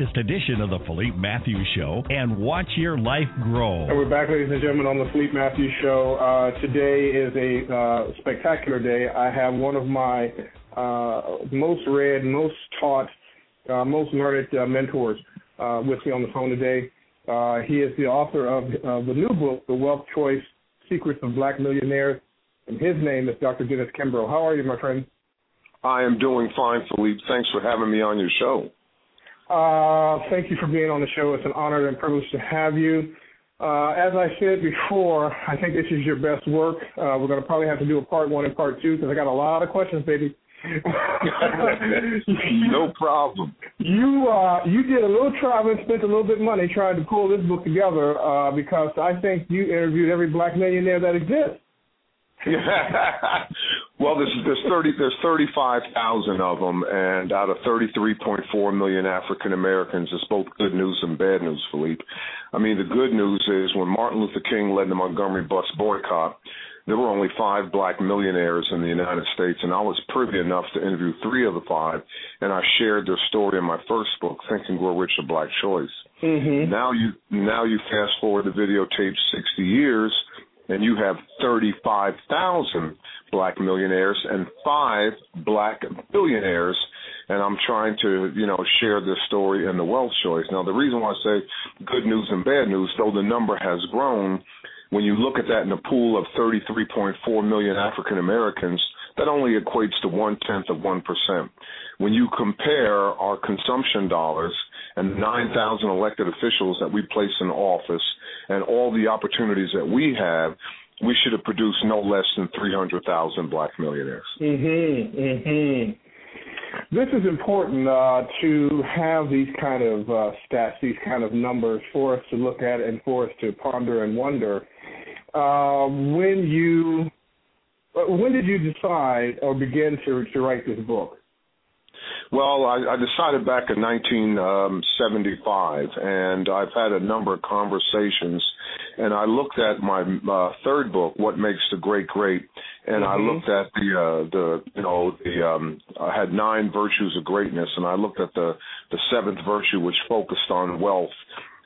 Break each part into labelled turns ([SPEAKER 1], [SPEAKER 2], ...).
[SPEAKER 1] edition of the Philippe Matthews Show and watch your life grow.
[SPEAKER 2] And we're back, ladies and gentlemen, on the Philippe Matthews Show. Uh, today is a uh, spectacular day. I have one of my uh, most read, most taught, uh, most learned uh, mentors uh, with me on the phone today. he is the author of the new book, The Wealth Choice Secrets of Black Millionaires. And his name is Dr. Dennis Kimbro. How are you, my friend?
[SPEAKER 3] I am doing fine, Philippe. Thanks for having me on your show.
[SPEAKER 2] Uh, thank you for being on the show. It's an honor and privilege to have you. Uh, as I said before, I think this is your best work. Uh, we're going to probably have to do a part one and part two because I got a lot of questions, baby.
[SPEAKER 3] no problem.
[SPEAKER 2] You uh, you did a little travel and spent a little bit of money trying to pull this book together uh, because I think you interviewed every black millionaire that exists.
[SPEAKER 3] well, there's there's thirty there's thirty five thousand of them, and out of thirty three point four million African Americans, it's both good news and bad news, Philippe. I mean, the good news is when Martin Luther King led the Montgomery bus boycott, there were only five black millionaires in the United States, and I was privy enough to interview three of the five, and I shared their story in my first book, Think and Grow Rich: A Black Choice.
[SPEAKER 2] Mm-hmm.
[SPEAKER 3] Now you now you fast forward the videotape sixty years and you have 35,000 black millionaires and five black billionaires. And I'm trying to, you know, share this story in the wealth choice. Now, the reason why I say good news and bad news, though the number has grown, when you look at that in a pool of 33.4 million African Americans, that only equates to one tenth of 1%. When you compare our consumption dollars and 9,000 elected officials that we place in office and all the opportunities that we have, we should have produced no less than 300,000 black millionaires.
[SPEAKER 2] Mhm. Mhm. This is important uh, to have these kind of uh, stats, these kind of numbers for us to look at and for us to ponder and wonder. Uh, when you, uh, when did you decide or begin to to write this book?
[SPEAKER 3] Well, I, I decided back in 1975, and I've had a number of conversations. And I looked at my uh, third book, "What Makes the Great Great," and mm-hmm. I looked at the uh, the you know the um, I had nine virtues of greatness, and I looked at the the seventh virtue, which focused on wealth.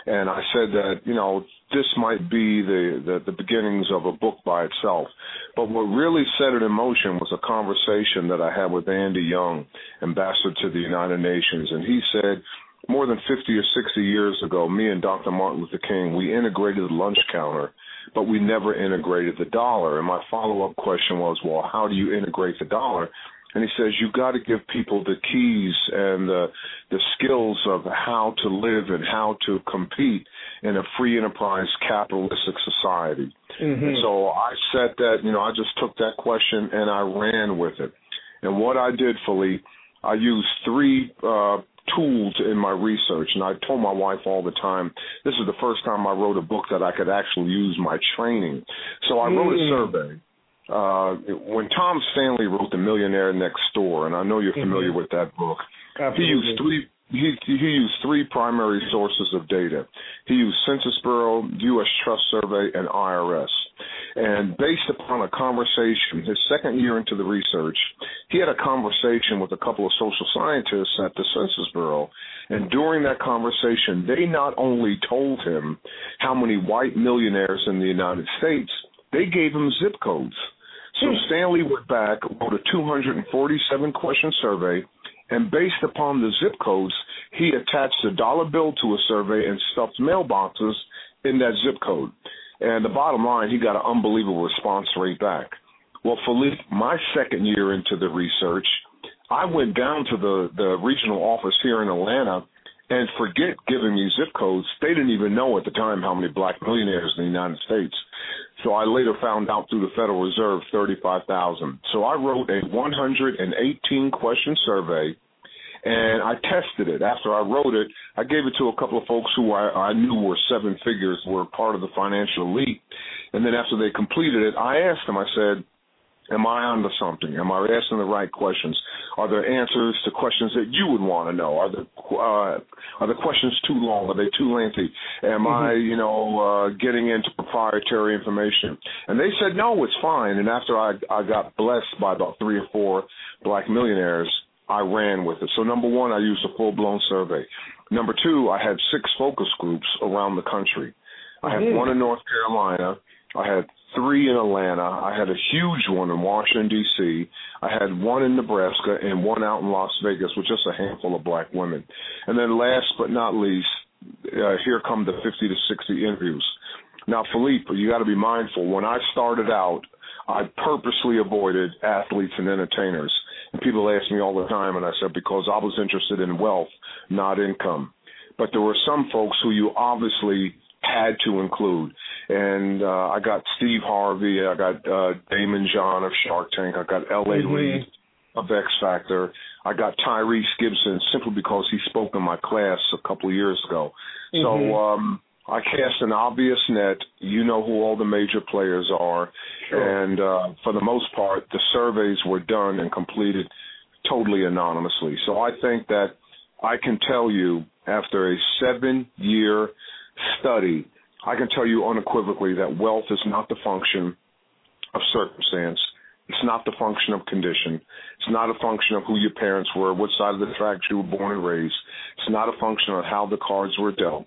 [SPEAKER 3] And I said that you know this might be the, the, the beginnings of a book by itself. But what really set it in motion was a conversation that I had with Andy Young, ambassador to the United Nations, and he said more than 50 or 60 years ago, me and Dr. Martin Luther King, we integrated the lunch counter, but we never integrated the dollar. And my follow-up question was, well, how do you integrate the dollar? And he says you've got to give people the keys and the the skills of how to live and how to compete in a free enterprise capitalistic society.
[SPEAKER 2] Mm-hmm.
[SPEAKER 3] so I said that you know I just took that question and I ran with it. And what I did, Philippe, I used three uh, tools in my research, and I told my wife all the time, this is the first time I wrote a book that I could actually use my training. So I wrote a mm. survey uh, when Tom Stanley wrote The Millionaire Next Door, and I know you're familiar mm-hmm. with that book,
[SPEAKER 2] Absolutely.
[SPEAKER 3] he used three. He, he used three primary sources of data. He used Census Bureau, U.S. Trust Survey, and IRS. And based upon a conversation, his second year into the research, he had a conversation with a couple of social scientists at the Census Bureau. And during that conversation, they not only told him how many white millionaires in the United States, they gave him zip codes. So hmm. Stanley went back, wrote a 247 question survey, and based upon the zip codes, he attached a dollar bill to a survey and stuffed mailboxes in that zip code. And the bottom line, he got an unbelievable response rate back. Well, Philippe, my second year into the research, I went down to the, the regional office here in Atlanta And forget giving me zip codes. They didn't even know at the time how many black millionaires in the United States. So I later found out through the Federal Reserve 35,000. So I wrote a 118 question survey and I tested it. After I wrote it, I gave it to a couple of folks who I, I knew were seven figures, were part of the financial elite. And then after they completed it, I asked them, I said, Am I onto something? Am I asking the right questions? Are there answers to questions that you would want to know? Are the uh, are the questions too long? Are they too lengthy? Am mm-hmm. I, you know, uh, getting into proprietary information? And they said no, it's fine. And after I I got blessed by about three or four black millionaires, I ran with it. So number one, I used a full blown survey. Number two, I had six focus groups around the country. I had mm-hmm. one in North Carolina. I had three in Atlanta. I had a huge one in Washington D.C. I had one in Nebraska and one out in Las Vegas with just a handful of black women. And then last but not least, uh, here come the 50 to 60 interviews. Now, Philippe, you got to be mindful. When I started out, I purposely avoided athletes and entertainers. And people ask me all the time, and I said because I was interested in wealth, not income. But there were some folks who you obviously had to include. And uh, I got Steve Harvey, I got uh, Daymond John of Shark Tank, I got L.A. Mm-hmm. Reid of X Factor, I got Tyrese Gibson simply because he spoke in my class a couple of years ago. Mm-hmm. So um, I cast an obvious net. You know who all the major players are, sure. and uh, for the most part, the surveys were done and completed totally anonymously. So I think that I can tell you after a seven-year study, I can tell you unequivocally that wealth is not the function of circumstance. It's not the function of condition. It's not a function of who your parents were, what side of the tracks you were born and raised. It's not a function of how the cards were dealt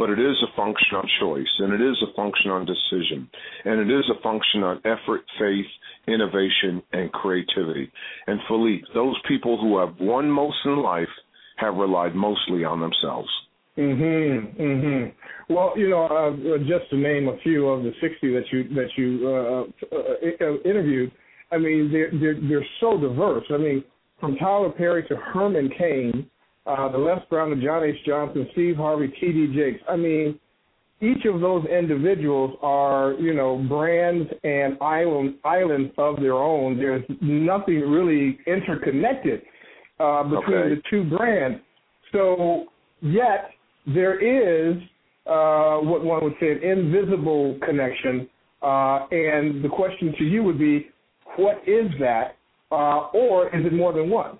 [SPEAKER 3] but it is a function on choice and it is a function on decision and it is a function on effort, faith, innovation, and creativity. And Philippe, those people who have won most in life have relied mostly on themselves.
[SPEAKER 2] Mhm. Mhm. Well, you know, uh, just to name a few of the 60 that you that you uh, uh, uh, interviewed, I mean, they're, they're they're so diverse. I mean, from Tyler Perry to Herman Cain, uh, the Les Brown, the John H. Johnson, Steve Harvey, T.D. Jakes. I mean, each of those individuals are, you know, brands and island, islands of their own. There's nothing really interconnected uh, between okay. the two brands. So, yet there is uh, what one would say an invisible connection. Uh, and the question to you would be, what is that, uh, or is it more than one?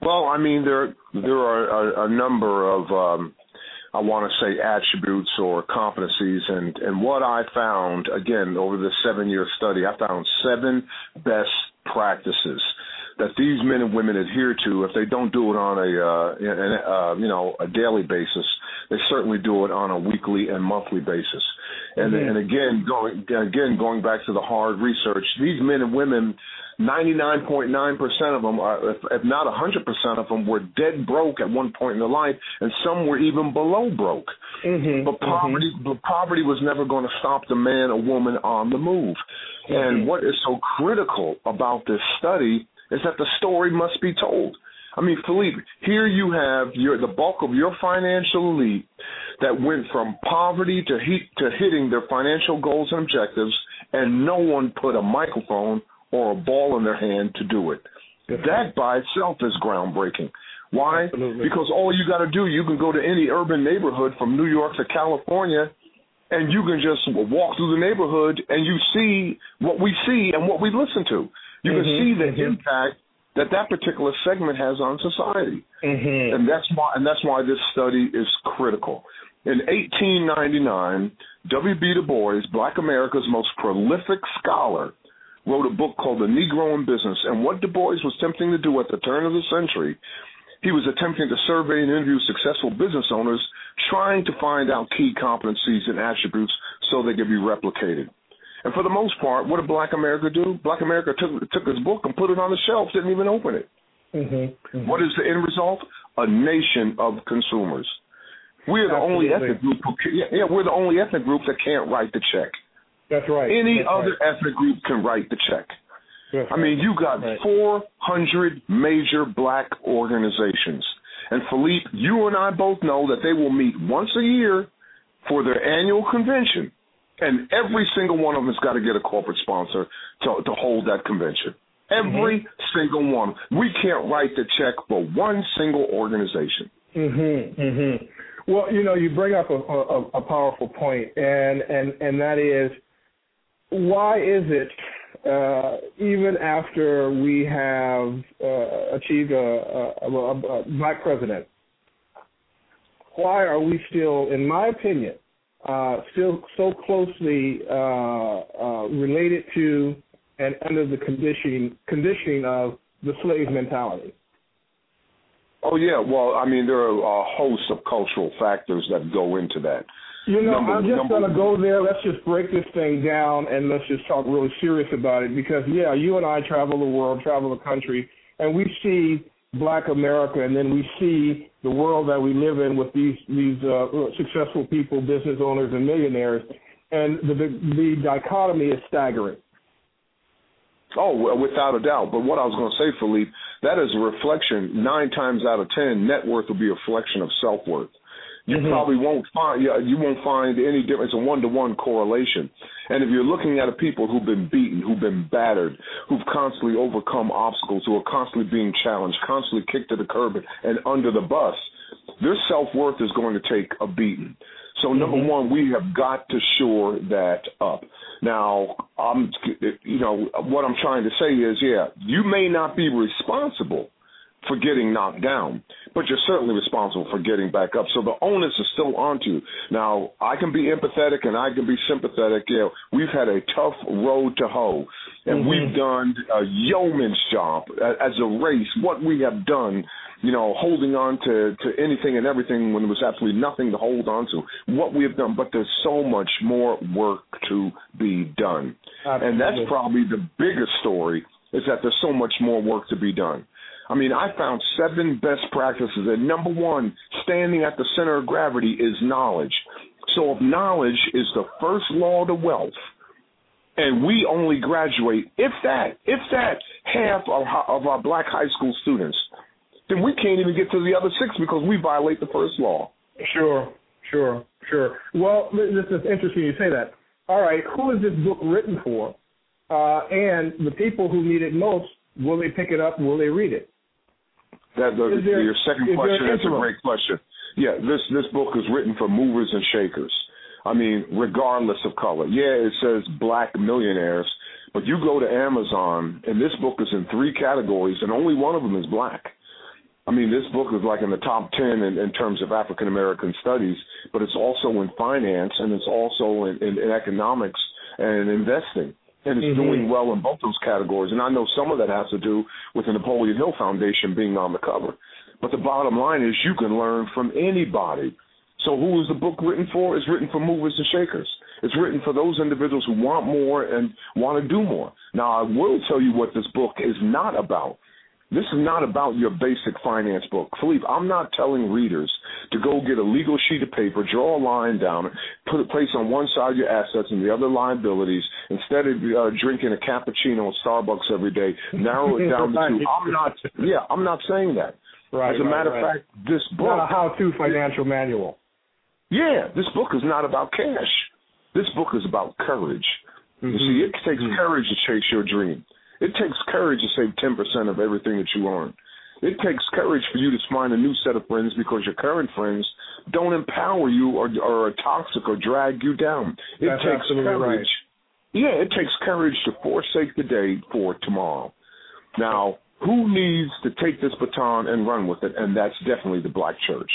[SPEAKER 3] Well, I mean, there there are a, a number of um, I want to say attributes or competencies, and and what I found again over the seven year study, I found seven best practices that these men and women adhere to. If they don't do it on a uh, an, uh, you know a daily basis, they certainly do it on a weekly and monthly basis. And mm-hmm. and again, going again going back to the hard research, these men and women 99.9% of them, are, if, if not 100% of them, were dead broke at one point in their life, and some were even below broke.
[SPEAKER 2] Mm-hmm,
[SPEAKER 3] but poverty,
[SPEAKER 2] mm-hmm.
[SPEAKER 3] but poverty was never going to stop the man or woman on the move. Mm-hmm. And what is so critical about this study is that the story must be told. I mean, Philippe, here you have your the bulk of your financial elite that went from poverty to heat to hitting their financial goals and objectives, and no one put a microphone or a ball in their hand to do it. That by itself is groundbreaking. Why?
[SPEAKER 2] Absolutely.
[SPEAKER 3] Because all you got to do, you can go to any urban neighborhood from New York to California, and you can just walk through the neighborhood and you see what we see and what we listen to. You mm-hmm, can see the mm-hmm. impact that that particular segment has on society,
[SPEAKER 2] mm-hmm.
[SPEAKER 3] and that's why and that's why this study is critical. In 1899, W. B. Du Bois, Black America's most prolific scholar, wrote a book called The Negro in Business. And what Du Bois was attempting to do at the turn of the century, he was attempting to survey and interview successful business owners, trying to find out key competencies and attributes so they could be replicated. And for the most part, what did Black America do? Black America took took his book and put it on the shelf, didn't even open it.
[SPEAKER 2] Mm-hmm, mm-hmm.
[SPEAKER 3] What is the end result? A nation of consumers. We're the Absolutely. only ethnic group. Who, yeah, yeah, we're the only ethnic group that can't write the check.
[SPEAKER 2] That's right.
[SPEAKER 3] Any
[SPEAKER 2] That's
[SPEAKER 3] other
[SPEAKER 2] right.
[SPEAKER 3] ethnic group can write the check.
[SPEAKER 2] That's
[SPEAKER 3] I mean, you got
[SPEAKER 2] right.
[SPEAKER 3] 400 major black organizations, And Philippe, you and I both know that they will meet once a year for their annual convention, and every single one of them has got to get a corporate sponsor to to hold that convention. Every mm-hmm. single one. We can't write the check for one single organization.
[SPEAKER 2] Mhm. Mhm. Well, you know, you bring up a, a, a powerful point, and and and that is why is it uh, even after we have uh, achieved a, a, a, black president, why are we still, in my opinion, uh, still so closely uh, uh, related to and under the conditioning conditioning of the slave mentality?
[SPEAKER 3] Oh yeah, well, I mean, there are a host of cultural factors that go into that.
[SPEAKER 2] You know, number, I'm just going to go there. Let's just break this thing down and let's just talk really serious about it because, yeah, you and I travel the world, travel the country, and we see black America and then we see the world that we live in with these these uh, successful people, business owners and millionaires, and the, the the dichotomy is staggering.
[SPEAKER 3] Oh, without a doubt. But what I was going to say, Philippe, that is a reflection. Nine times out of ten, net worth will be a reflection of self worth you mm-hmm. probably won't find you won't find any difference, a one to one correlation. And if you're looking at a people who've been beaten, who've been battered, who've constantly overcome obstacles, who are constantly being challenged, constantly kicked to the curb and under the bus, their self worth is going to take a beating. So number mm-hmm. one, we have got to shore that up. Now, I'm, you know, what I'm trying to say is, yeah, you may not be responsible for getting knocked down, but you're certainly responsible for getting back up. So the onus is still on you. Now, I can be empathetic and I can be sympathetic. Yeah, we've had a tough road to hoe, and mm-hmm. we've done a yeoman's job as a race. What we have done, you know, holding on to, to anything and everything when there was absolutely nothing to hold on to. What we have done, but there's so much more work to be done. Absolutely. And that's probably the biggest story is that there's so much more work to be done. I mean, I found seven best practices. And number one, standing at the center of gravity is knowledge. So if knowledge is the first law to wealth, and we only graduate, if that, if that, half of, of our black high school students, then we can't even get to the other six because we violate the first law.
[SPEAKER 2] Sure, sure, sure. Well, this is interesting you say that. All right, who is this book written for? Uh, and the people who need it most, will they pick it up? Will they read it?
[SPEAKER 3] That the, there, your second question. That's a great question. Yeah, this this book is written for movers and shakers. I mean, regardless of color. Yeah, it says black millionaires, but you go to Amazon and this book is in three categories and only one of them is black. I mean, this book is like in the top 10 in, in terms of African American studies, but it's also in finance and it's also in, in, in economics and investing and it's mm-hmm. doing well in both those categories. And I know some of that has to do with the Napoleon Hill Foundation being on the cover. But the bottom line is you can learn from anybody. So who is the book written for? It's written for movers and shakers. It's written for those individuals who want more and want to do more. Now I will tell you what this book is not about. This is not about your basic finance book. Philippe, I'm not telling readers to go get a legal sheet of paper, draw a line down, put a place on one side your assets and the other liabilities, instead of uh, drinking a cappuccino at Starbucks every day, narrow it down to two. I'm not, yeah, I'm not saying that.
[SPEAKER 2] Right,
[SPEAKER 3] As a
[SPEAKER 2] right,
[SPEAKER 3] matter
[SPEAKER 2] right.
[SPEAKER 3] of fact, this book.
[SPEAKER 2] Not a how-to financial manual.
[SPEAKER 3] Yeah, this book is not about cash. This book is about courage. Mm-hmm. You see, it takes mm-hmm. courage to chase your dream. It takes courage to save 10% of everything that you earn. It takes courage for you to find a new set of friends because your current friends don't empower you or, or are toxic or drag you down. It
[SPEAKER 2] That's
[SPEAKER 3] takes courage.
[SPEAKER 2] Right.
[SPEAKER 3] Yeah, it takes courage to forsake the day for tomorrow. Now, who needs to take this baton and run with it? And that's definitely the black church.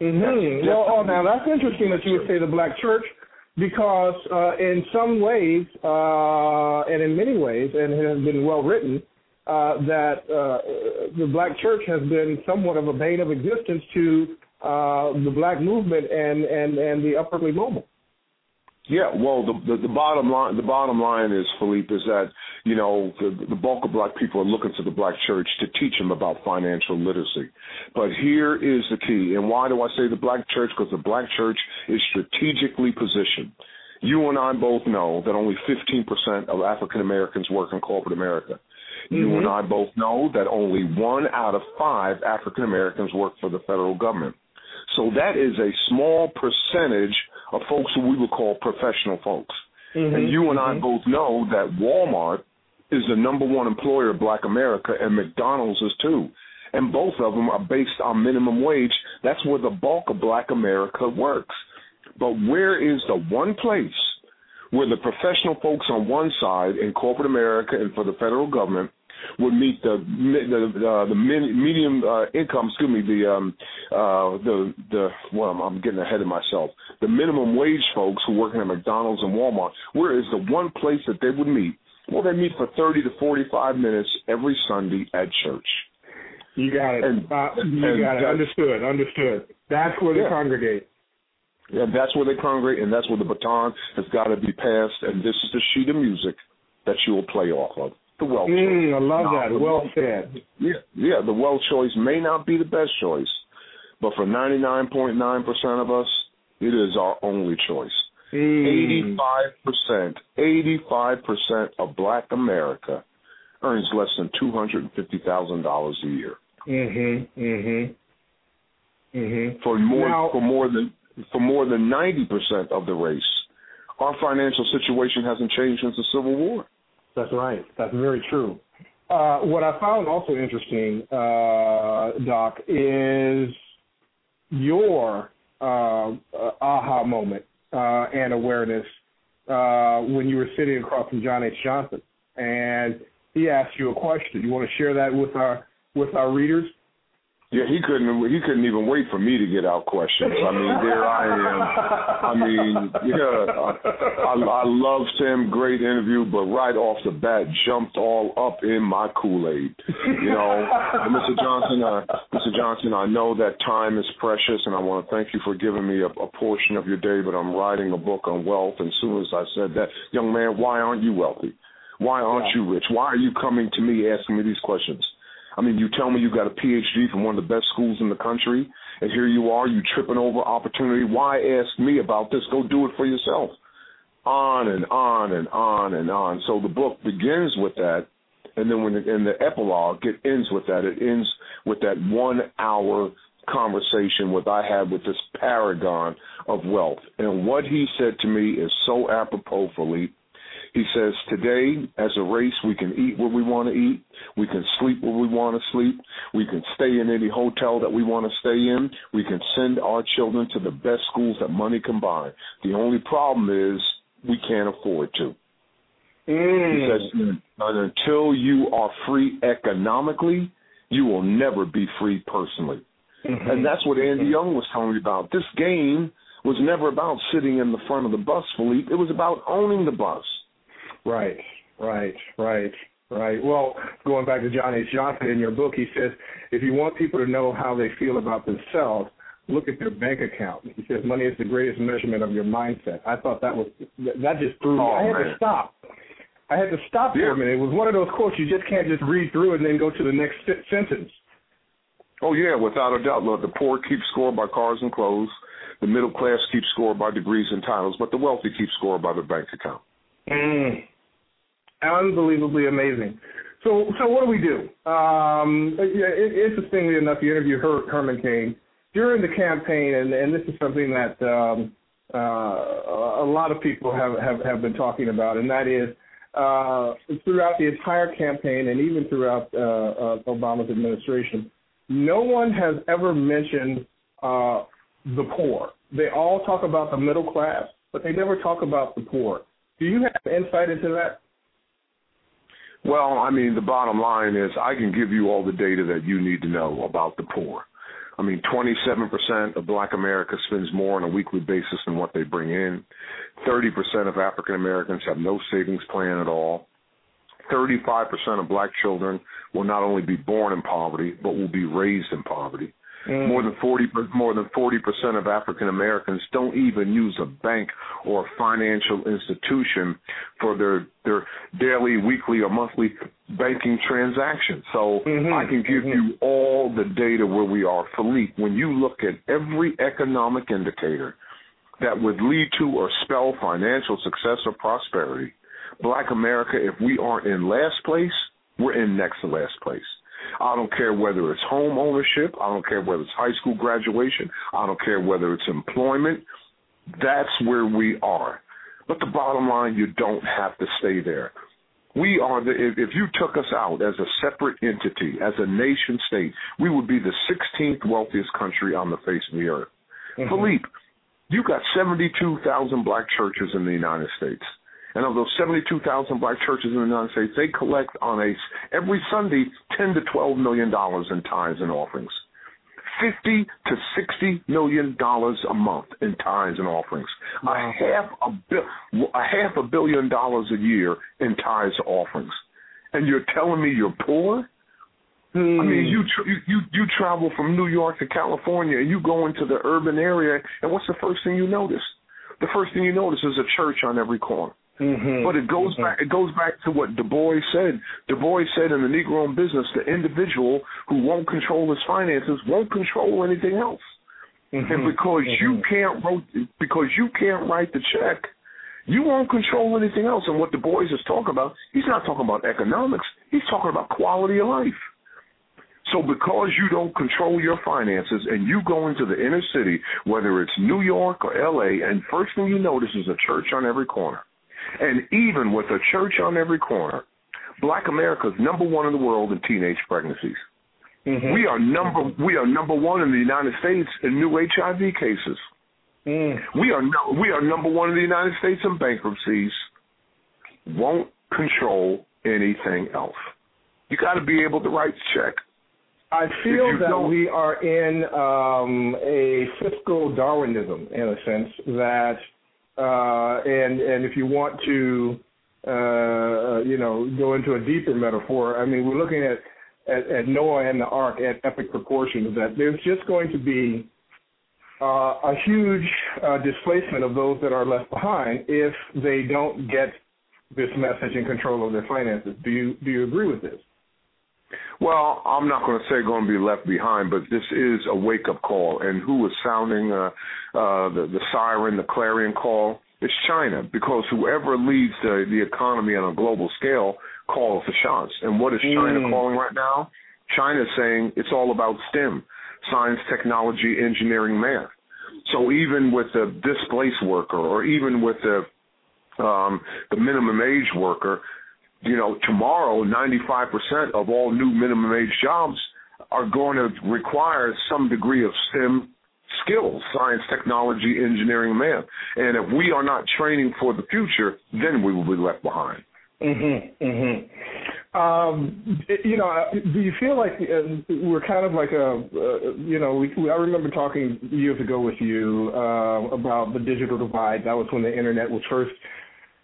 [SPEAKER 2] Mm-hmm. Well, oh, now that's interesting that you would say the black church because uh, in some ways uh, and in many ways, and it has been well written, uh, that uh, the black church has been somewhat of a bane of existence to uh, the black movement and, and, and the upwardly mobile.
[SPEAKER 3] Yeah, well, the, the the bottom line the bottom line is Philippe is that you know the the bulk of black people are looking to the black church to teach them about financial literacy. But here is the key, and why do I say the black church? Because the black church is strategically positioned. You and I both know that only 15% of African Americans work in corporate America. Mm-hmm. You and I both know that only one out of five African Americans work for the federal government. So that is a small percentage of folks who we would call professional folks. Mm-hmm. And you and mm-hmm. I both know that Walmart is the number one employer of black America and McDonald's is too. And both of them are based on minimum wage. That's where the bulk of black America works. But where is the one place where the professional folks on one side in corporate America and for the federal government would meet the the uh, the medium uh, income. Excuse me, the um uh the the well, I'm, I'm getting ahead of myself. The minimum wage folks who work at McDonald's and Walmart. Where is the one place that they would meet? Well, they meet for 30 to 45 minutes every Sunday at church.
[SPEAKER 2] You got it. And, uh, you and got it. Understood. Understood. That's where they yeah. congregate.
[SPEAKER 3] Yeah, that's where they congregate, and that's where the baton has got to be passed. And this is the sheet of music that you will play off of. The well
[SPEAKER 2] mm, I love that. Well said.
[SPEAKER 3] Yeah, yeah. The wealth choice may not be the best choice, but for 99.9% of us, it is our only choice. Mm. Eighty-five percent, eighty-five percent of Black America earns less than two hundred and fifty thousand dollars a year.
[SPEAKER 2] Mhm. Mhm. Mhm.
[SPEAKER 3] For more now, for more than for more than ninety percent of the race, our financial situation hasn't changed since the Civil War.
[SPEAKER 2] That's right. That's very true. Uh, what I found also interesting, uh, Doc, is your uh, aha moment uh, and awareness uh, when you were sitting across from John H. Johnson, and he asked you a question. You want to share that with our with our readers?
[SPEAKER 3] Yeah, he couldn't. He couldn't even wait for me to get out questions. I mean, there I am. I mean, yeah, I, I, I love Sam. Great interview, but right off the bat, jumped all up in my Kool Aid. You know, Mr. Johnson, uh, Mr. Johnson, I know that time is precious, and I want to thank you for giving me a, a portion of your day. But I'm writing a book on wealth, and as soon as I said that, young man, why aren't you wealthy? Why aren't yeah. you rich? Why are you coming to me asking me these questions? I mean, you tell me you got a PhD from one of the best schools in the country, and here you are, you tripping over opportunity. Why ask me about this? Go do it for yourself. On and on and on and on. So the book begins with that, and then when the, in the epilogue, it ends with that. It ends with that one hour conversation what I had with this paragon of wealth. And what he said to me is so apropos, Philippe. He says, Today, as a race, we can eat what we want to eat. We can sleep where we want to sleep. We can stay in any hotel that we want to stay in. We can send our children to the best schools that money can buy. The only problem is we can't afford to.
[SPEAKER 2] Mm.
[SPEAKER 3] He says, Until you are free economically, you will never be free personally. Mm-hmm. And that's what Andy Young was telling me about. This game was never about sitting in the front of the bus, Philippe. It was about owning the bus.
[SPEAKER 2] Right, right, right, right. Well, going back to John H. Johnson in your book, he says if you want people to know how they feel about themselves, look at their bank account. He says money is the greatest measurement of your mindset. I thought that was that just threw me.
[SPEAKER 3] Oh,
[SPEAKER 2] I had
[SPEAKER 3] man.
[SPEAKER 2] to stop. I had to stop
[SPEAKER 3] yeah.
[SPEAKER 2] for a minute. It was one of those quotes you just can't just read through and then go to the next sentence.
[SPEAKER 3] Oh yeah, without a doubt. Look, the poor keep score by cars and clothes. The middle class keeps score by degrees and titles, but the wealthy keep score by their bank account.
[SPEAKER 2] Mm unbelievably amazing. So, so what do we do? Um, yeah, interestingly enough, you interviewed Her- Herman Cain during the campaign, and, and this is something that um, uh, a lot of people have, have, have been talking about, and that is uh, throughout the entire campaign and even throughout uh, uh, Obama's administration, no one has ever mentioned uh, the poor. They all talk about the middle class, but they never talk about the poor. Do you have insight into that?
[SPEAKER 3] Well, I mean, the bottom line is I can give you all the data that you need to know about the poor. I mean, 27% of black America spends more on a weekly basis than what they bring in. 30% of African Americans have no savings plan at all. 35% of black children will not only be born in poverty, but will be raised in poverty. Mm. More than forty more than forty percent of African Americans don't even use a bank or a financial institution for their their daily, weekly, or monthly banking transactions. So
[SPEAKER 2] mm-hmm.
[SPEAKER 3] I can give
[SPEAKER 2] mm-hmm.
[SPEAKER 3] you all the data where we are. Philippe, when you look at every economic indicator that would lead to or spell financial success or prosperity, Black America, if we aren't in last place, we're in next to last place. I don't care whether it's home ownership. I don't care whether it's high school graduation. I don't care whether it's employment. That's where we are. But the bottom line, you don't have to stay there. We are the, if, you took us out as a separate entity, as a nation state, we would be the 16th wealthiest country on the face of the earth. Mm-hmm. Philippe, you've got 72,000 black churches in the United States. And of those 72,000 black churches in the United States, they collect on a every Sunday 10 to 12 million dollars in tithes and offerings. 50 to 60 million dollars a month in tithes and offerings. Wow. A half a bi- a half a billion dollars a year in tithes and offerings. And you're telling me you're poor? Hmm. I mean, you, tr- you you you travel from New York to California, and you go into the urban area, and what's the first thing you notice? The first thing you notice is a church on every corner. Mm-hmm. But it goes mm-hmm. back. It goes back to what Du Bois said. Du Bois said in the Negro in business, the individual who won't control his finances won't control anything else. Mm-hmm. And because you mm-hmm. can't wrote, because you can't write the check, you won't control anything else. And what Du Bois is talking about, he's not talking about economics. He's talking about quality of life. So because you don't control your finances and you go into the inner city, whether it's New York or LA, and first thing you notice is a church on every corner. And even with a church on every corner, Black America is number one in the world in teenage pregnancies. Mm-hmm. We are number we are number one in the United States in new HIV cases. Mm. We are no, we are number one in the United States in bankruptcies. Won't control anything else. You got to be able to write check.
[SPEAKER 2] I feel that we are in um, a fiscal Darwinism in a sense that uh, and and if you want to, uh, you know, go into a deeper metaphor, I mean, we're looking at, at, at Noah and the ark at epic proportions. That there's just going to be uh, a huge uh, displacement of those that are left behind if they don't get this message and control of their finances. Do you do you agree with this?
[SPEAKER 3] Well, I'm not going to say going to be left behind, but this is a wake up call. And who is sounding uh, uh, the, the siren, the clarion call? It's China, because whoever leads the, the economy on a global scale calls the shots. And what is China mm. calling right now? China is saying it's all about STEM science, technology, engineering, math. So even with the displaced worker or even with the um, the minimum age worker, you know, tomorrow, 95% of all new minimum age jobs are going to require some degree of STEM skills science, technology, engineering, math. And if we are not training for the future, then we will be left behind.
[SPEAKER 2] Mhm. Mhm. Um, you know, do you feel like uh, we're kind of like a, uh, you know, we, I remember talking years ago with you uh, about the digital divide. That was when the internet was first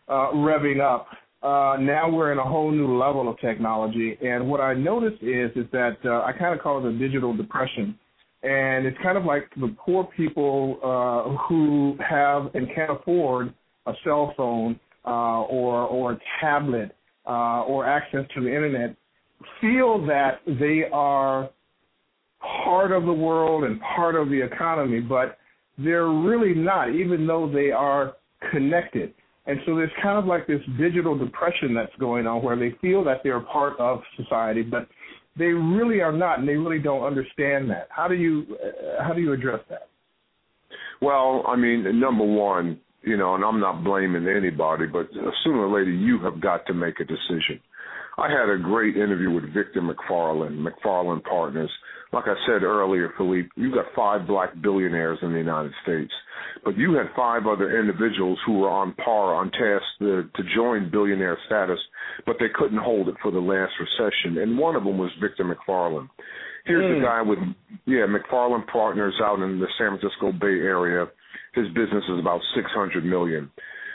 [SPEAKER 2] uh, revving up, uh, now we're in a whole new level of technology. And what I noticed is is that uh, I kind of call it a digital depression. And it's kind of like the poor people uh, who have and can't afford a cell phone uh, or or a tablet uh, or access to the internet feel that they are part of the world and part of the economy, but they're really not, even though they are connected. And so there's kind of like this digital depression that's going on where they feel that they're part of society, but they really are not, and they really don't understand that. How do you uh, how do you address that?
[SPEAKER 3] Well, I mean, number one, you know, and I'm not blaming anybody, but sooner or later you have got to make a decision. I had a great interview with Victor MacFarlane, MacFarlane Partners. Like I said earlier, Philippe, you've got five black billionaires in the United States, but you had five other individuals who were on par, on task to, to join billionaire status, but they couldn't hold it for the last recession. And one of them was Victor MacFarlane. Here's mm. a guy with, yeah, MacFarlane Partners out in the San Francisco Bay Area. His business is about six hundred million.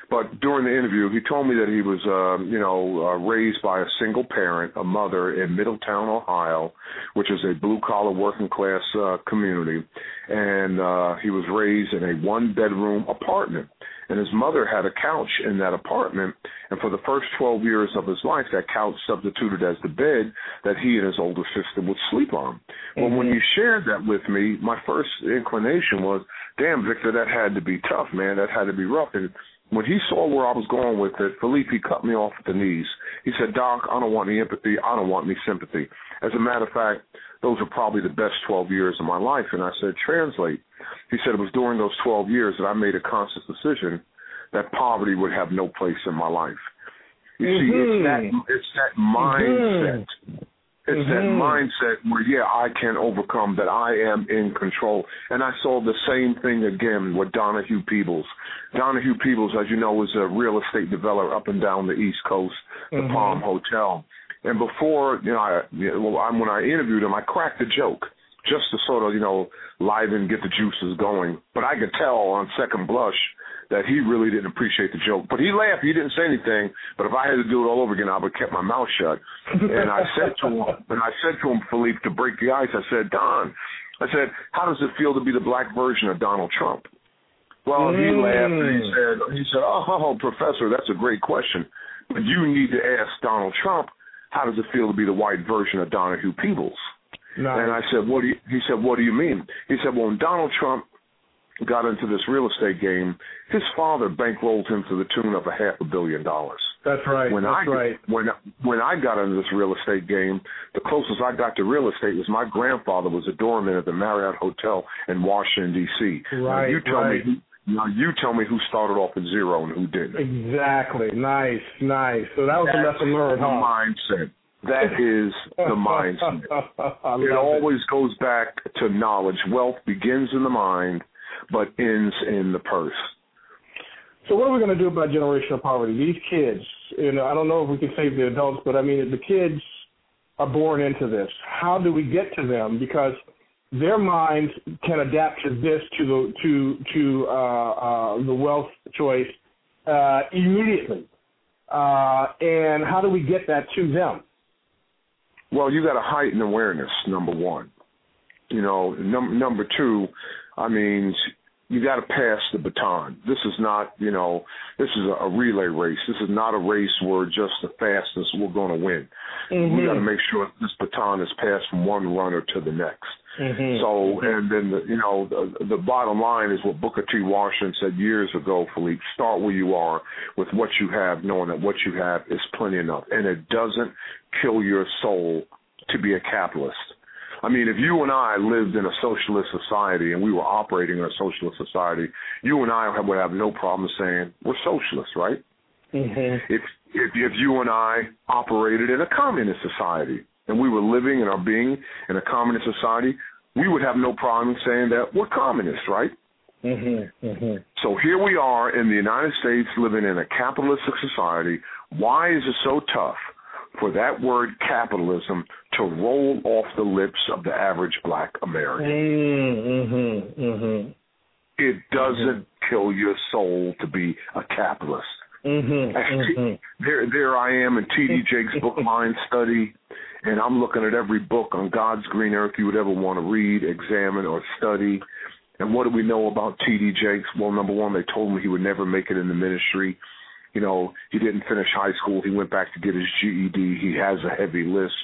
[SPEAKER 3] But during the interview, he told me that he was, uh, you know, uh, raised by a single parent, a mother in Middletown, Ohio, which is a blue collar working class uh, community, and uh, he was raised in a one bedroom apartment. And his mother had a couch in that apartment, and for the first 12 years of his life, that couch substituted as the bed that he and his older sister would sleep on. Mm-hmm. Well, when you shared that with me, my first inclination was, damn, Victor, that had to be tough, man. That had to be rough. And when he saw where I was going with it, Philippe cut me off at the knees. He said, Doc, I don't want any empathy. I don't want any sympathy. As a matter of fact, those are probably the best 12 years of my life. And I said, translate. He said, it was during those 12 years that I made a conscious decision that poverty would have no place in my life. You mm-hmm. see, it's that, mm-hmm. it's that mindset. Mm-hmm. It's mm-hmm. that mindset where, yeah, I can overcome, that I am in control. And I saw the same thing again with Donahue Peebles. Donahue Peebles, as you know, is a real estate developer up and down the East Coast, the mm-hmm. Palm Hotel. And before, you know, I, you know, when I interviewed him, I cracked a joke just to sort of, you know, liven, get the juices going. But I could tell on second blush that he really didn't appreciate the joke. But he laughed. He didn't say anything. But if I had to do it all over again, I would have kept my mouth shut. and I said to him, and I said to him, Philippe, to break the ice, I said, Don, I said, how does it feel to be the black version of Donald Trump? Well, mm. he laughed and he said, he said, oh, professor, that's a great question. But you need to ask Donald Trump, how does it feel to be the white version of Donahue Peebles? Nice. And I said, what do you, he said, what do you mean? He said, well, when Donald Trump got into this real estate game, his father bankrolled him to the tune of a half a billion dollars.
[SPEAKER 2] That's right.
[SPEAKER 3] When
[SPEAKER 2] That's
[SPEAKER 3] I
[SPEAKER 2] right.
[SPEAKER 3] when when I got into this real estate game, the closest I got to real estate was my grandfather was a doorman at the Marriott Hotel in Washington D.C.
[SPEAKER 2] Right.
[SPEAKER 3] Now you tell
[SPEAKER 2] right.
[SPEAKER 3] me. Now you tell me who started off at zero and who didn't.
[SPEAKER 2] Exactly. Nice, nice. So that was
[SPEAKER 3] That's
[SPEAKER 2] a lesson learned.
[SPEAKER 3] The
[SPEAKER 2] huh?
[SPEAKER 3] mindset. That is the mindset. it always
[SPEAKER 2] it.
[SPEAKER 3] goes back to knowledge. Wealth begins in the mind but ends in the purse.
[SPEAKER 2] So what are we going to do about generational poverty? These kids, you know, I don't know if we can save the adults, but I mean, the kids are born into this. How do we get to them? Because their minds can adapt to this, to the to to uh, uh, the wealth choice uh, immediately. Uh, and how do we get that to them?
[SPEAKER 3] Well, you got to heighten awareness. Number one, you know. Num- number two, I mean, you got to pass the baton. This is not, you know, this is a, relay race. This is not a race where just the fastest we're going to win.
[SPEAKER 2] Mm-hmm.
[SPEAKER 3] We got to make sure this baton is passed from one runner to the next.
[SPEAKER 2] Mm-hmm.
[SPEAKER 3] So, and then the, you know, the, the bottom line is what Booker T. Washington said years ago, Philippe. Start where you are with what you have, knowing that what you have is plenty enough, and it doesn't kill your soul to be a capitalist. I mean, if you and I lived in a socialist society and we were operating in a socialist society, you and I would have no problem saying we're socialists, right?
[SPEAKER 2] Mm-hmm.
[SPEAKER 3] If if if you and I operated in a communist society and we were living and are being in a communist society, we would have no problem saying that we're communists, right?
[SPEAKER 2] Mm-hmm. Mm-hmm.
[SPEAKER 3] So here we are in the United States living in a capitalistic society. Why is it so tough for that word capitalism to roll off the lips of the average black American.
[SPEAKER 2] Mm-hmm, mm-hmm.
[SPEAKER 3] It doesn't mm-hmm. kill your soul to be a capitalist.
[SPEAKER 2] Mm-hmm,
[SPEAKER 3] there, there I am in T.D. Jakes' book Mind Study, and I'm looking at every book on God's green earth you would ever want to read, examine, or study. And what do we know about T.D. Jakes? Well, number one, they told him he would never make it in the ministry you know, he didn't finish high school. He went back to get his GED. He has a heavy lisp.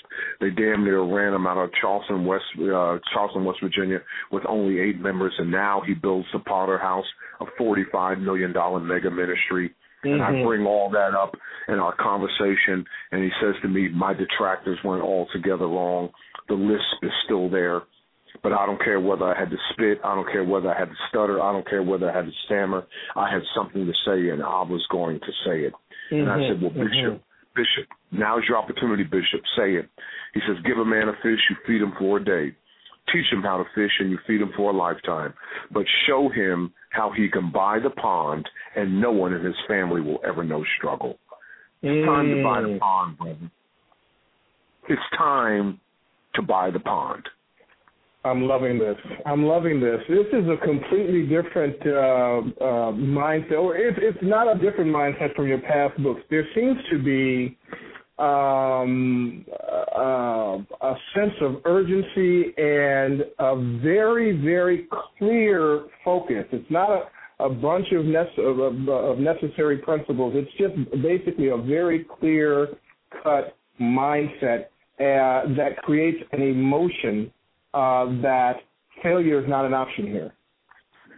[SPEAKER 3] They damn near ran him out of Charleston, West uh, Charleston, West Virginia, with only eight members, and now he builds the Potter House, a forty-five million dollar mega ministry.
[SPEAKER 2] Mm-hmm.
[SPEAKER 3] And I bring all that up in our conversation, and he says to me, "My detractors went altogether wrong. The lisp is still there." But I don't care whether I had to spit. I don't care whether I had to stutter. I don't care whether I had to stammer. I had something to say, and I was going to say it.
[SPEAKER 2] Mm-hmm.
[SPEAKER 3] And I said, "Well,
[SPEAKER 2] mm-hmm.
[SPEAKER 3] Bishop, Bishop, now's your opportunity, Bishop. Say it." He says, "Give a man a fish, you feed him for a day. Teach him how to fish, and you feed him for a lifetime. But show him how he can buy the pond, and no one in his family will ever know struggle." It's time to buy the
[SPEAKER 2] Mm.
[SPEAKER 3] pond, brother. It's time to buy the pond.
[SPEAKER 2] I'm loving this. I'm loving this. This is a completely different uh, uh, mindset, or it's it's not a different mindset from your past books. There seems to be um, uh, a sense of urgency and a very, very clear focus. It's not a, a bunch of, nece- of, of, necessary principles. It's just basically a very clear cut mindset uh, that creates an emotion uh, that failure is not an option here.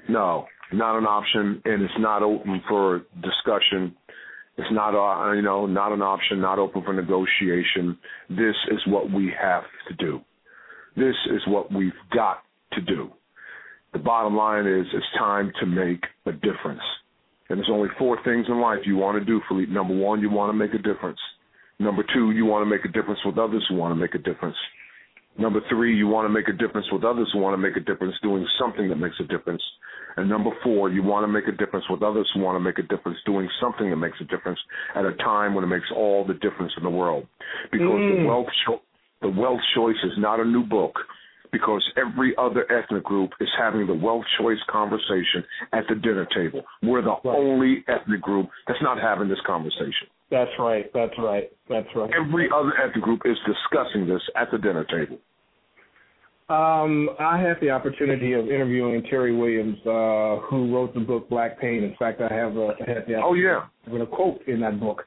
[SPEAKER 3] No, not an option, and it's not open for discussion. It's not, uh, you know, not an option, not open for negotiation. This is what we have to do. This is what we've got to do. The bottom line is it's time to make a difference. And there's only four things in life you want to do, Philippe. Number one, you want to make a difference. Number two, you want to make a difference with others who want to make a difference. Number three, you want to make a difference with others who want to make a difference doing something that makes a difference. And number four, you want to make a difference with others who want to make a difference doing something that makes a difference at a time when it makes all the difference in the world. Because mm. the wealth cho- the wealth choice is not a new book because every other ethnic group is having the wealth choice conversation at the dinner table. We're the right. only ethnic group that's not having this conversation.
[SPEAKER 2] That's right. That's right. That's right.
[SPEAKER 3] Every other ethnic group is discussing this at the dinner table.
[SPEAKER 2] Um, I had the opportunity of interviewing Terrie Williams, uh, who wrote the book Black Pain. In fact, I have a, I had the
[SPEAKER 3] oh yeah,
[SPEAKER 2] with a quote in that book,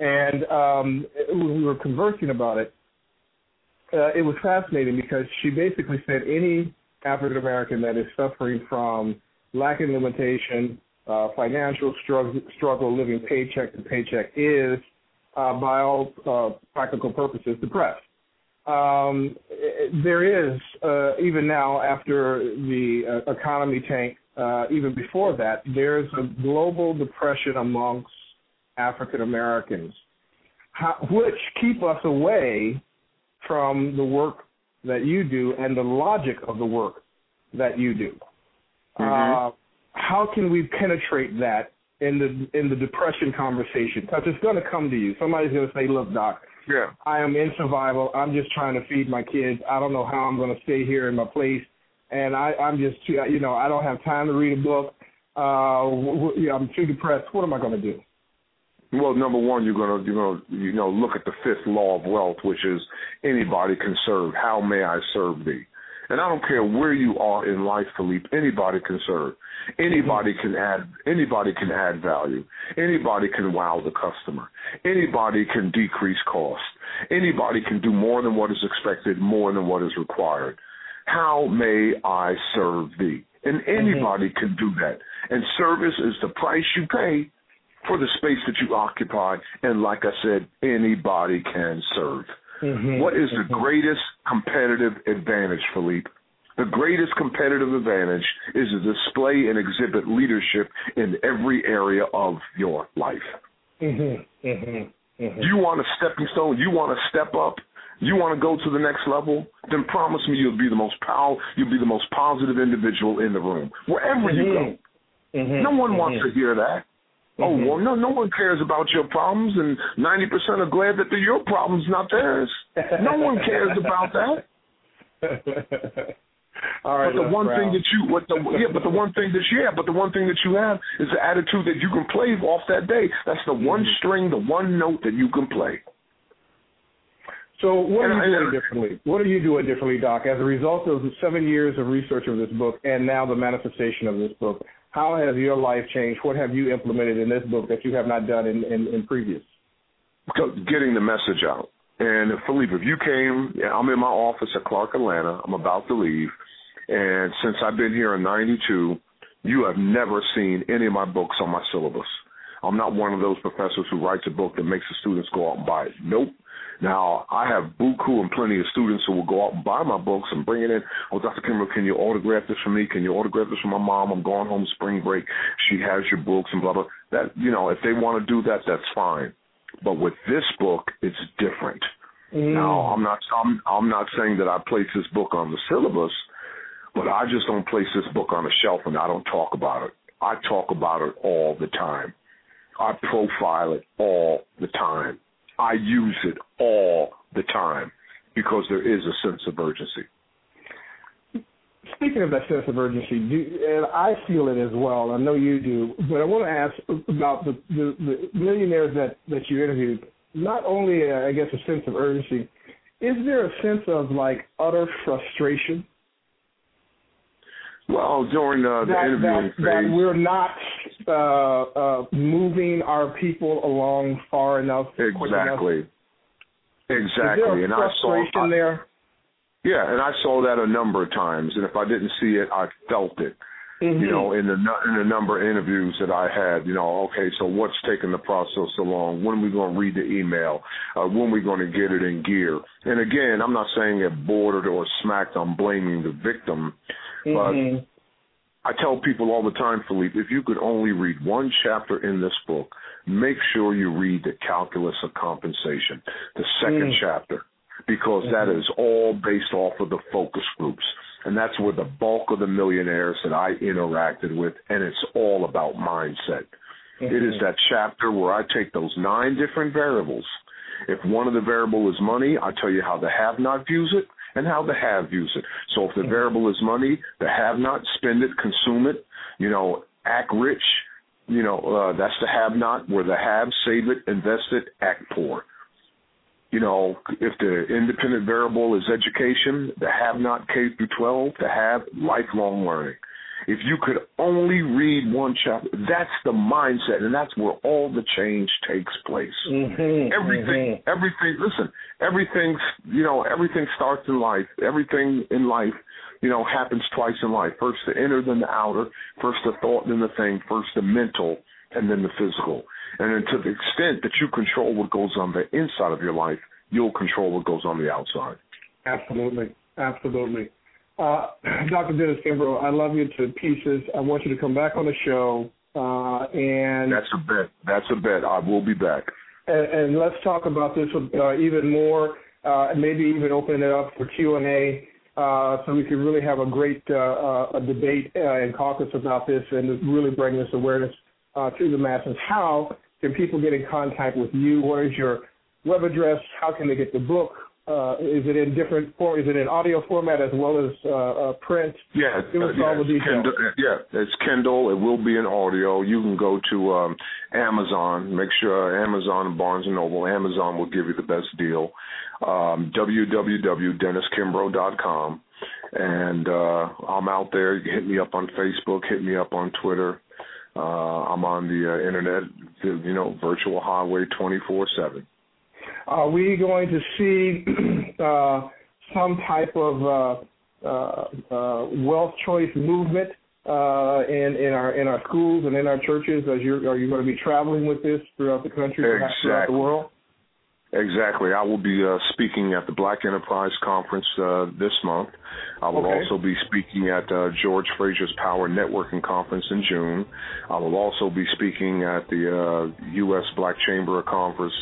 [SPEAKER 2] and um, when we were conversing about it, uh, it was fascinating because she basically said any African American that is suffering from lack of limitation, uh, financial struggle, struggle, living paycheck to paycheck is, uh, by all uh, practical purposes, depressed. Um, there is, uh, even now after the uh, economy tank, uh, even before that, there's a global depression amongst African Americans, which keep us away from the work that you do and the logic of the work that you do. Mm-hmm. How can we penetrate that in the in the depression conversation? Because it's going to come to you. Somebody's going to say, "Look, doc,
[SPEAKER 3] yeah.
[SPEAKER 2] I am in survival. I'm just trying to feed my kids. I don't know how I'm going to stay here in my place, and I, I'm just too, you know I don't have time to read a book. Uh, w- w- yeah, I'm too depressed. What am I going to do?"
[SPEAKER 3] Well, number one, you're gonna you're gonna you know look at the fifth law of wealth, which is anybody can serve. How may I serve thee? And I don't care where you are in life, Philippe. Anybody can serve. Anybody can add. Anybody can add value. Anybody can wow the customer. Anybody can decrease cost. Anybody can do more than what is expected, more than what is required. How may I serve thee? And anybody mm-hmm. can do that. And service is the price you pay for the space that you occupy. And like I said, anybody can serve. Mm-hmm. What is the mm-hmm. greatest competitive advantage, Philippe? The greatest competitive advantage is to display and exhibit leadership in every area of your life.
[SPEAKER 2] Mm-hmm. Mm-hmm.
[SPEAKER 3] mm-hmm. You want a stepping stone? You want to step up? You want to go to the next level? Then promise me you'll be the most power, you'll be the most positive individual in the room, wherever you go.
[SPEAKER 2] Mm-hmm.
[SPEAKER 3] No one wants to hear that. Oh mm-hmm. well, no, no one cares about your problems, and ninety percent are glad that they're your problems, not theirs. No one cares about that.
[SPEAKER 2] All right,
[SPEAKER 3] but the one thing that you, what the yeah, but the one thing that you, yeah, but the one thing that you have is the attitude that you can play off that day. That's the one mm-hmm. string, the one note that you can play.
[SPEAKER 2] So what are you doing differently? What are you doing differently, Doc, as a result of seven years of research of this book and now the manifestation of this book? How has your life changed? What have you implemented in this book that you have not done in, in, in previous?
[SPEAKER 3] Getting the message out. And Philippe, if you came, I'm in my office at Clark Atlanta. I'm about to leave. And since I've been here in 92, you have never seen any of my books on my syllabus. I'm not one of those professors who writes a book that makes the students go out and buy it. Nope. Now, I have buku and plenty of students who will go out and buy my books and bring it in. Oh, Dr. Kimbro, can you autograph this for me? Can you autograph this for my mom? I'm going home spring break. She has your books and blah, blah. That, you know, if they want to do that, that's fine. But with this book, it's different. Mm. Now, I'm not, I'm, I'm not saying that I place this book on the syllabus, but I just don't place this book on a shelf and I don't talk about it. I talk about it all the time. I profile it all the time. I use it all the time because there is a sense of urgency.
[SPEAKER 2] Speaking of that sense of urgency, do, and I feel it as well. I know you do, but I want to ask about the, the, the millionaires that, that you interviewed. Not only, uh, I guess, a sense of urgency, is there a sense of like utter frustration?
[SPEAKER 3] Well, during uh, the
[SPEAKER 2] that,
[SPEAKER 3] interviewing
[SPEAKER 2] that, phase, that we're not uh, uh, moving our people along far enough.
[SPEAKER 3] Exactly. Exactly.
[SPEAKER 2] Is there a
[SPEAKER 3] and I saw,
[SPEAKER 2] there?
[SPEAKER 3] Yeah, and I saw that a number of times, and if I didn't see it, I felt it. Mm-hmm. You know, in the in the number of interviews that I had, you know, okay, so what's taking the process so long? When are we going to read the email? Uh, when are we going to get it in gear? And again, I'm not saying it bordered or smacked. I'm blaming the victim, mm-hmm. but I tell people all the time, Philippe, if you could only read one chapter in this book, make sure you read the calculus of compensation, the second mm. chapter, because mm-hmm. that is all based off of the focus groups. And that's where the bulk of the millionaires that I interacted with, and it's all about mindset. Mm-hmm. It is mm-hmm. that chapter where I take those nine different variables. If one of the variable is money, I tell you how the have not views it and how the have views it. So if the variable is money, the have not spend it, consume it, you know, act rich, you know, uh, that's the have not, where the have, save it, invest it, act poor. You know, if the independent variable is education, the have not K through 12, the have lifelong learning. If you could only read one chapter, that's the mindset, and that's where all the change takes place.
[SPEAKER 2] Mm-hmm,
[SPEAKER 3] everything,
[SPEAKER 2] mm-hmm.
[SPEAKER 3] everything. Listen, everything. You know, everything starts in life. Everything in life, you know, happens twice in life. First the inner, then the outer. First the thought, then the thing. First the mental, and then the physical. And then to the extent that you control what goes on the inside of your life, you'll control what goes on the outside.
[SPEAKER 2] Absolutely, absolutely. Uh, Dr. Dennis Kimbro, I love you to pieces. I want you to come back on the show. Uh, and
[SPEAKER 3] that's a bet. That's a bet. I will be back.
[SPEAKER 2] And, and let's talk about this uh, even more. Uh, maybe even open it up for Q and A, uh, so we can really have a great a debate uh, and caucus about this, and really bring this awareness uh, to the masses. How can people get in contact with you? What is your web address? How can they get the book? Uh, is it in different form? Is it in audio format as well as uh, uh, print?
[SPEAKER 3] Yeah,
[SPEAKER 2] Give us
[SPEAKER 3] uh,
[SPEAKER 2] all the details.
[SPEAKER 3] Kindle, yeah, it's Kindle. It will be in audio. You can go to um, Amazon. Make sure Amazon and Barnes and Noble. Amazon will give you the best deal. Um, www.denniskimbro.com, and uh, I'm out there. Hit me up on Facebook. Hit me up on Twitter. Uh, I'm on the uh, internet. You know, virtual highway 24 seven.
[SPEAKER 2] Are we going to see uh, some type of uh, uh, uh, wealth choice movement uh, in in our in our schools and in our churches? As you are you going to be traveling with this throughout the country,
[SPEAKER 3] exactly.
[SPEAKER 2] throughout the world?
[SPEAKER 3] Exactly. I will be uh, speaking at the Black Enterprise Conference uh, this month. I will
[SPEAKER 2] okay.
[SPEAKER 3] also be speaking at uh, George Fraser's Power Networking Conference in June. I will also be speaking at the uh, U.S. Black Chamber of Conference